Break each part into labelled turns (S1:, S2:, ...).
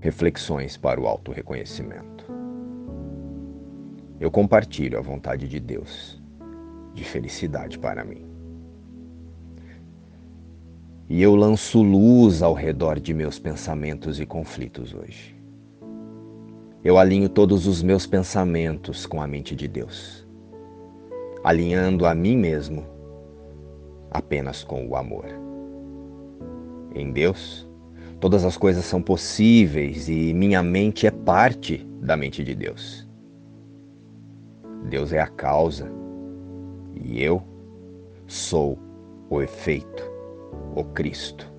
S1: reflexões para o auto-reconhecimento. Eu compartilho a vontade de Deus de felicidade para mim. E eu lanço luz ao redor de meus pensamentos e conflitos hoje. Eu alinho todos os meus pensamentos com a mente de Deus, alinhando a mim mesmo apenas com o amor. Em Deus, todas as coisas são possíveis e minha mente é parte da mente de Deus. Deus é a causa e eu sou o efeito, o Cristo.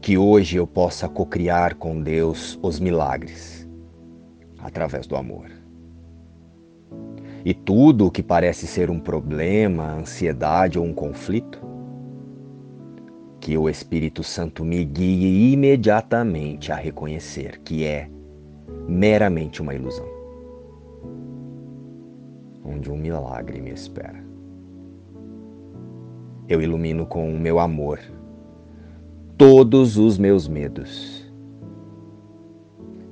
S1: Que hoje eu possa cocriar com Deus os milagres através do amor. E tudo o que parece ser um problema, ansiedade ou um conflito, que o Espírito Santo me guie imediatamente a reconhecer que é meramente uma ilusão, onde um milagre me espera. Eu ilumino com o meu amor todos os meus medos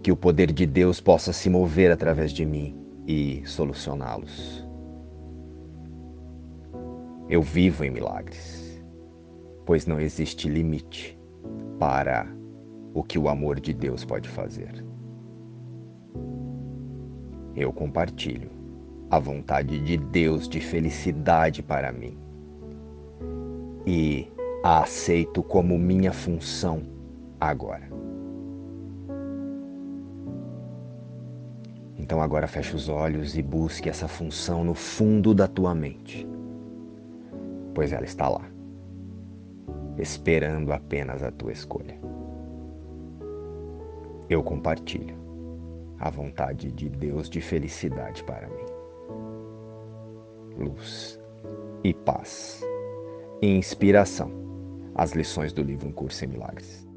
S1: que o poder de Deus possa se mover através de mim e solucioná-los. Eu vivo em milagres, pois não existe limite para o que o amor de Deus pode fazer. Eu compartilho a vontade de Deus de felicidade para mim e a aceito como minha função agora. Então agora feche os olhos e busque essa função no fundo da tua mente, pois ela está lá, esperando apenas a tua escolha. Eu compartilho a vontade de Deus de felicidade para mim. Luz e paz. E inspiração. As lições do livro Um Curso em Milagres.